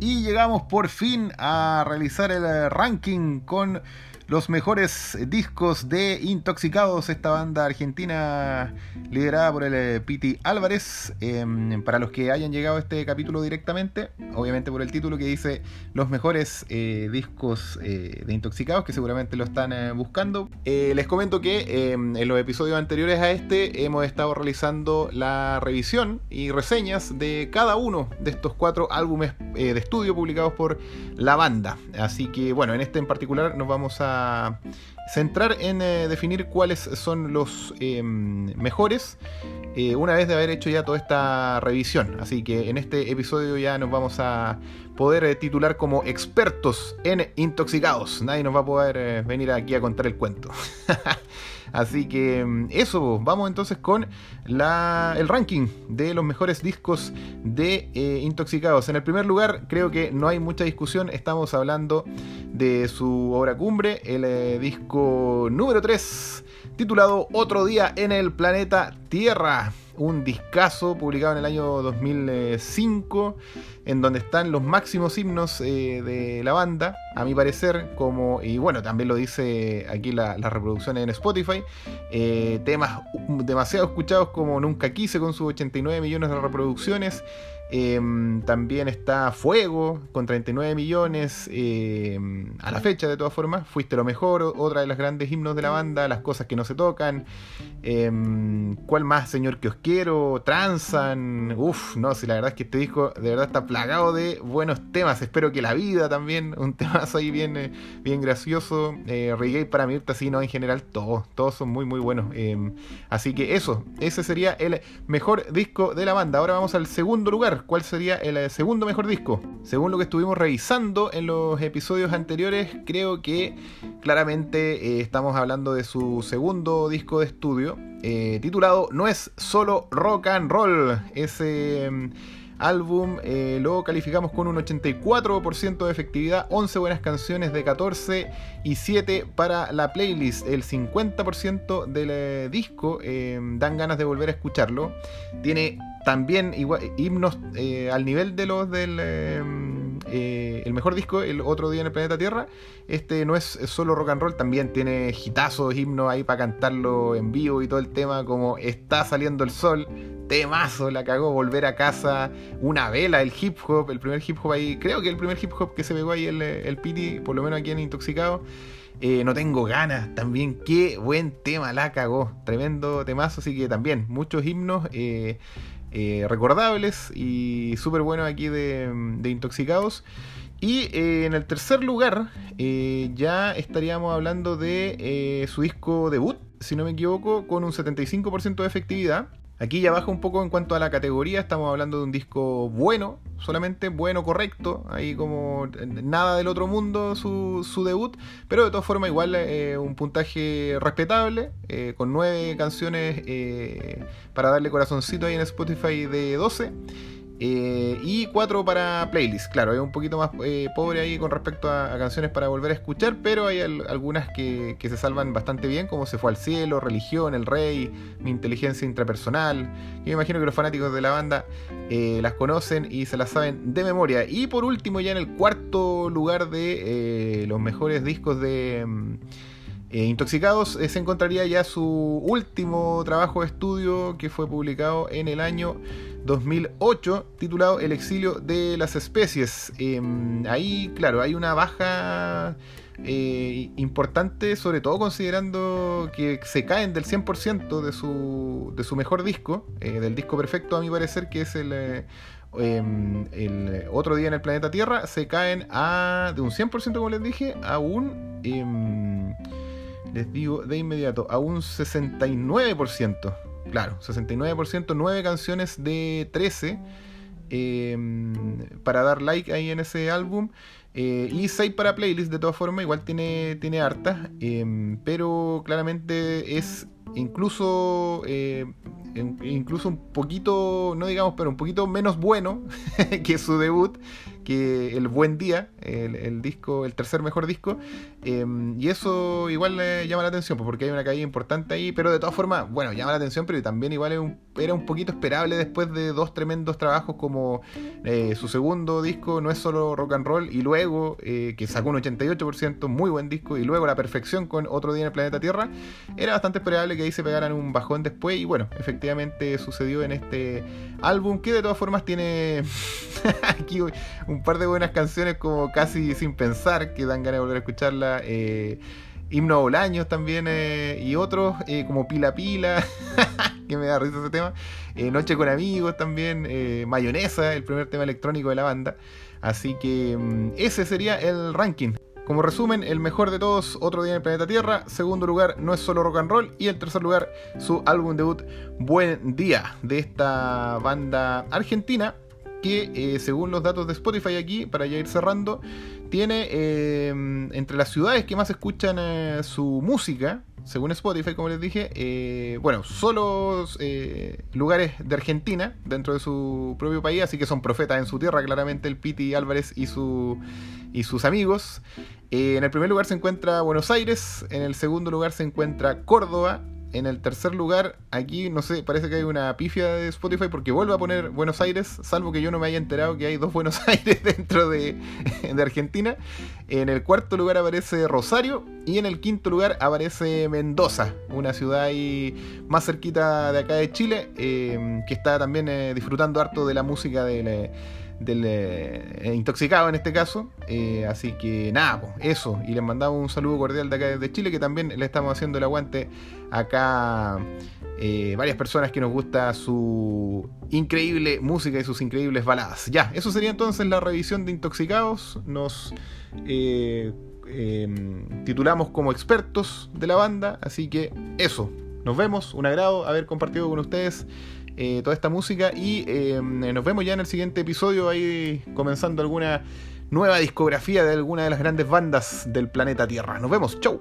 Y llegamos por fin a realizar el ranking con los mejores discos de Intoxicados, esta banda argentina liderada por el eh, Piti Álvarez. Em, para los que hayan llegado a este capítulo directamente, obviamente por el título que dice los mejores eh, discos eh, de Intoxicados, que seguramente lo están buscando. les comento que em, en los episodios anteriores a este hemos estado realizando la revisión y reseñas de cada uno de estos cuatro álbumes de estudio publicados por la banda. Así que bueno, en este en particular nos vamos a centrar en eh, definir cuáles son los em, mejores eh, una vez de haber hecho ya toda esta revisión. Así que en este episodio ya nos vamos a poder eh, titular como expertos en intoxicados. Nadie nos va a poder venir aquí a contar el cuento. Así que mm, eso, vamos entonces con el ranking de los mejores discos de Intoxicados. En el primer lugar, creo que no hay mucha discusión, estamos hablando de su obra cumbre, el eh, disco número 3, titulado Otro día en el planeta Tierra. Un discazo publicado en el año 2005, en donde están los máximos himnos eh, de la banda, a mi parecer, como, y bueno, también lo dice aquí la, las reproducciones en Spotify, eh, temas demasiado escuchados como Nunca Quise con sus 89 millones de reproducciones, Em, también está Fuego con 39 millones em, a la fecha de todas formas. Fuiste lo mejor, otra de las grandes himnos de la banda, Las cosas que no se tocan. Em, ¿Cuál más, señor que os quiero? Transan. Uf, no, si la verdad es que este disco de verdad está plagado de buenos temas. Espero que la vida también, un temazo ahí bien, eh, bien gracioso. Eh, reggae para mí, así, ¿no? En general, todos, todos son muy, muy buenos. así que eso, ese sería el mejor disco de la banda. Ahora vamos al segundo lugar cuál sería el eh, segundo mejor disco. Según lo que estuvimos revisando en los episodios anteriores, creo que claramente eh, estamos hablando de su segundo disco de estudio, eh, titulado No es solo rock and roll. Ese mm, álbum lo calificamos con un 84% de efectividad, 11 buenas canciones de 14 y 7 para la playlist. El 50% del disco dan ganas de volver a escucharlo. Tiene también himnos eh, al nivel de los del eh, eh, el mejor disco, el otro día en el planeta Tierra. Este no es, solo rock and roll, también tiene hitazos, himnos ahí para cantarlo en vivo y todo el tema, como Está saliendo el sol, temazo, la cagó, volver a casa, una vela, el hip hop, el primer hip hop ahí, creo que el primer hip hop que se pegó ahí el, el Piti, por lo menos aquí en Intoxicado. no tengo ganas, también qué buen tema, la cagó, tremendo temazo, así que también muchos himnos. Eh, recordables y súper buenos aquí de, Intoxicados. Y eh, en el tercer lugar eh, ya estaríamos hablando de su disco debut, si no me equivoco, con un 75% de efectividad. Aquí ya baja un poco en cuanto a la categoría, estamos hablando de un disco bueno, solamente bueno, correcto, ahí como nada del otro mundo su, debut, pero de todas formas igual eh, un puntaje respetable, eh, con nueve canciones eh, para darle corazoncito ahí en Spotify de 12. Eh, y cuatro para playlist. Claro, es un poquito más eh, pobre ahí con respecto a, canciones para volver a escuchar, pero hay algunas que, se salvan bastante bien, como Se fue al cielo, Religión, El Rey, Mi inteligencia intrapersonal. Yo me imagino que los fanáticos de la banda eh, las conocen y se las saben de memoria. Y por último, ya en el cuarto lugar de los mejores discos de... Mm, Intoxicados se encontraría ya su último trabajo de estudio que fue publicado en el año 2008 titulado El exilio de las especies. Em, ahí, claro, hay una baja eh, importante, sobre todo considerando que se caen del 100% de su, de su mejor disco, eh, del disco perfecto a mi parecer, que es el... Eh, em, el otro día en el planeta Tierra se caen a de un 100% como les dije a un em, les digo de inmediato a un 69% Claro, 69%, 9 canciones de 13 em, para dar like ahí en ese álbum. Eh, y 6 para playlist, de todas formas, igual tiene, tiene hartas. Em, pero claramente es incluso, eh, incluso un poquito, no digamos, pero un poquito menos bueno que su debut, que El Buen Día, el, disco, el tercer mejor disco. Em, y eso igual le llama la atención, pues, porque hay una caída importante ahí, pero de todas formas, bueno, llama la atención, pero también igual era un poquito esperable después de dos tremendos trabajos como eh, su segundo disco, No es solo rock and roll, y luego, eh, que sacó un 88%, muy buen disco, y luego La Perfección con Otro Día en el Planeta Tierra, era bastante esperable que ahí se pegaran un bajón después, y bueno, efectivamente sucedió en este álbum, que de todas formas tiene aquí un par de buenas canciones como casi sin pensar, que dan ganas de volver a escucharla. Eh, Himno Bolaños también eh, y otros eh, como Pila Pila, que me da risa ese tema. Noche con Amigos también, Mayonesa, el primer tema electrónico de la banda. Así que mm, ese sería el ranking. Como resumen, el mejor de todos, Otro Día en el Planeta Tierra. Segundo lugar, No es solo rock and roll. Y el tercer lugar, su álbum debut, Buen Día, de esta banda argentina que eh, según los datos de Spotify aquí, para ya ir cerrando, tiene eh, entre las ciudades que más escuchan eh, su música, según Spotify, como les dije, bueno, solo lugares de Argentina dentro de su propio país, así que son profetas en su tierra, claramente el Piti Álvarez y, su, y sus amigos. en el primer lugar se encuentra Buenos Aires, en el segundo lugar se encuentra Córdoba, en el tercer lugar, aquí no sé, parece que hay una pifia de Spotify porque vuelve a poner Buenos Aires, salvo que yo no me haya enterado que hay dos Buenos Aires dentro de, Argentina. En el cuarto lugar aparece Rosario y en el quinto lugar aparece Mendoza, una ciudad ahí más cerquita de acá de Chile, eh, que está también eh, disfrutando harto de la música de del eh, intoxicado en este caso. Eh, así que nada, pues, eso. Y les mandamos un saludo cordial de acá desde Chile, que también le estamos haciendo el aguante acá. Eh, varias personas que nos gusta su increíble música y sus increíbles baladas. Ya, eso sería entonces la revisión de Intoxicados. Nos em, titulamos como expertos de la banda, así que eso. Nos vemos, un agrado haber compartido con ustedes eh, toda esta música y eh, nos vemos ya en el siguiente episodio ahí comenzando alguna nueva discografía de alguna de las grandes bandas del planeta Tierra. Nos vemos, chau.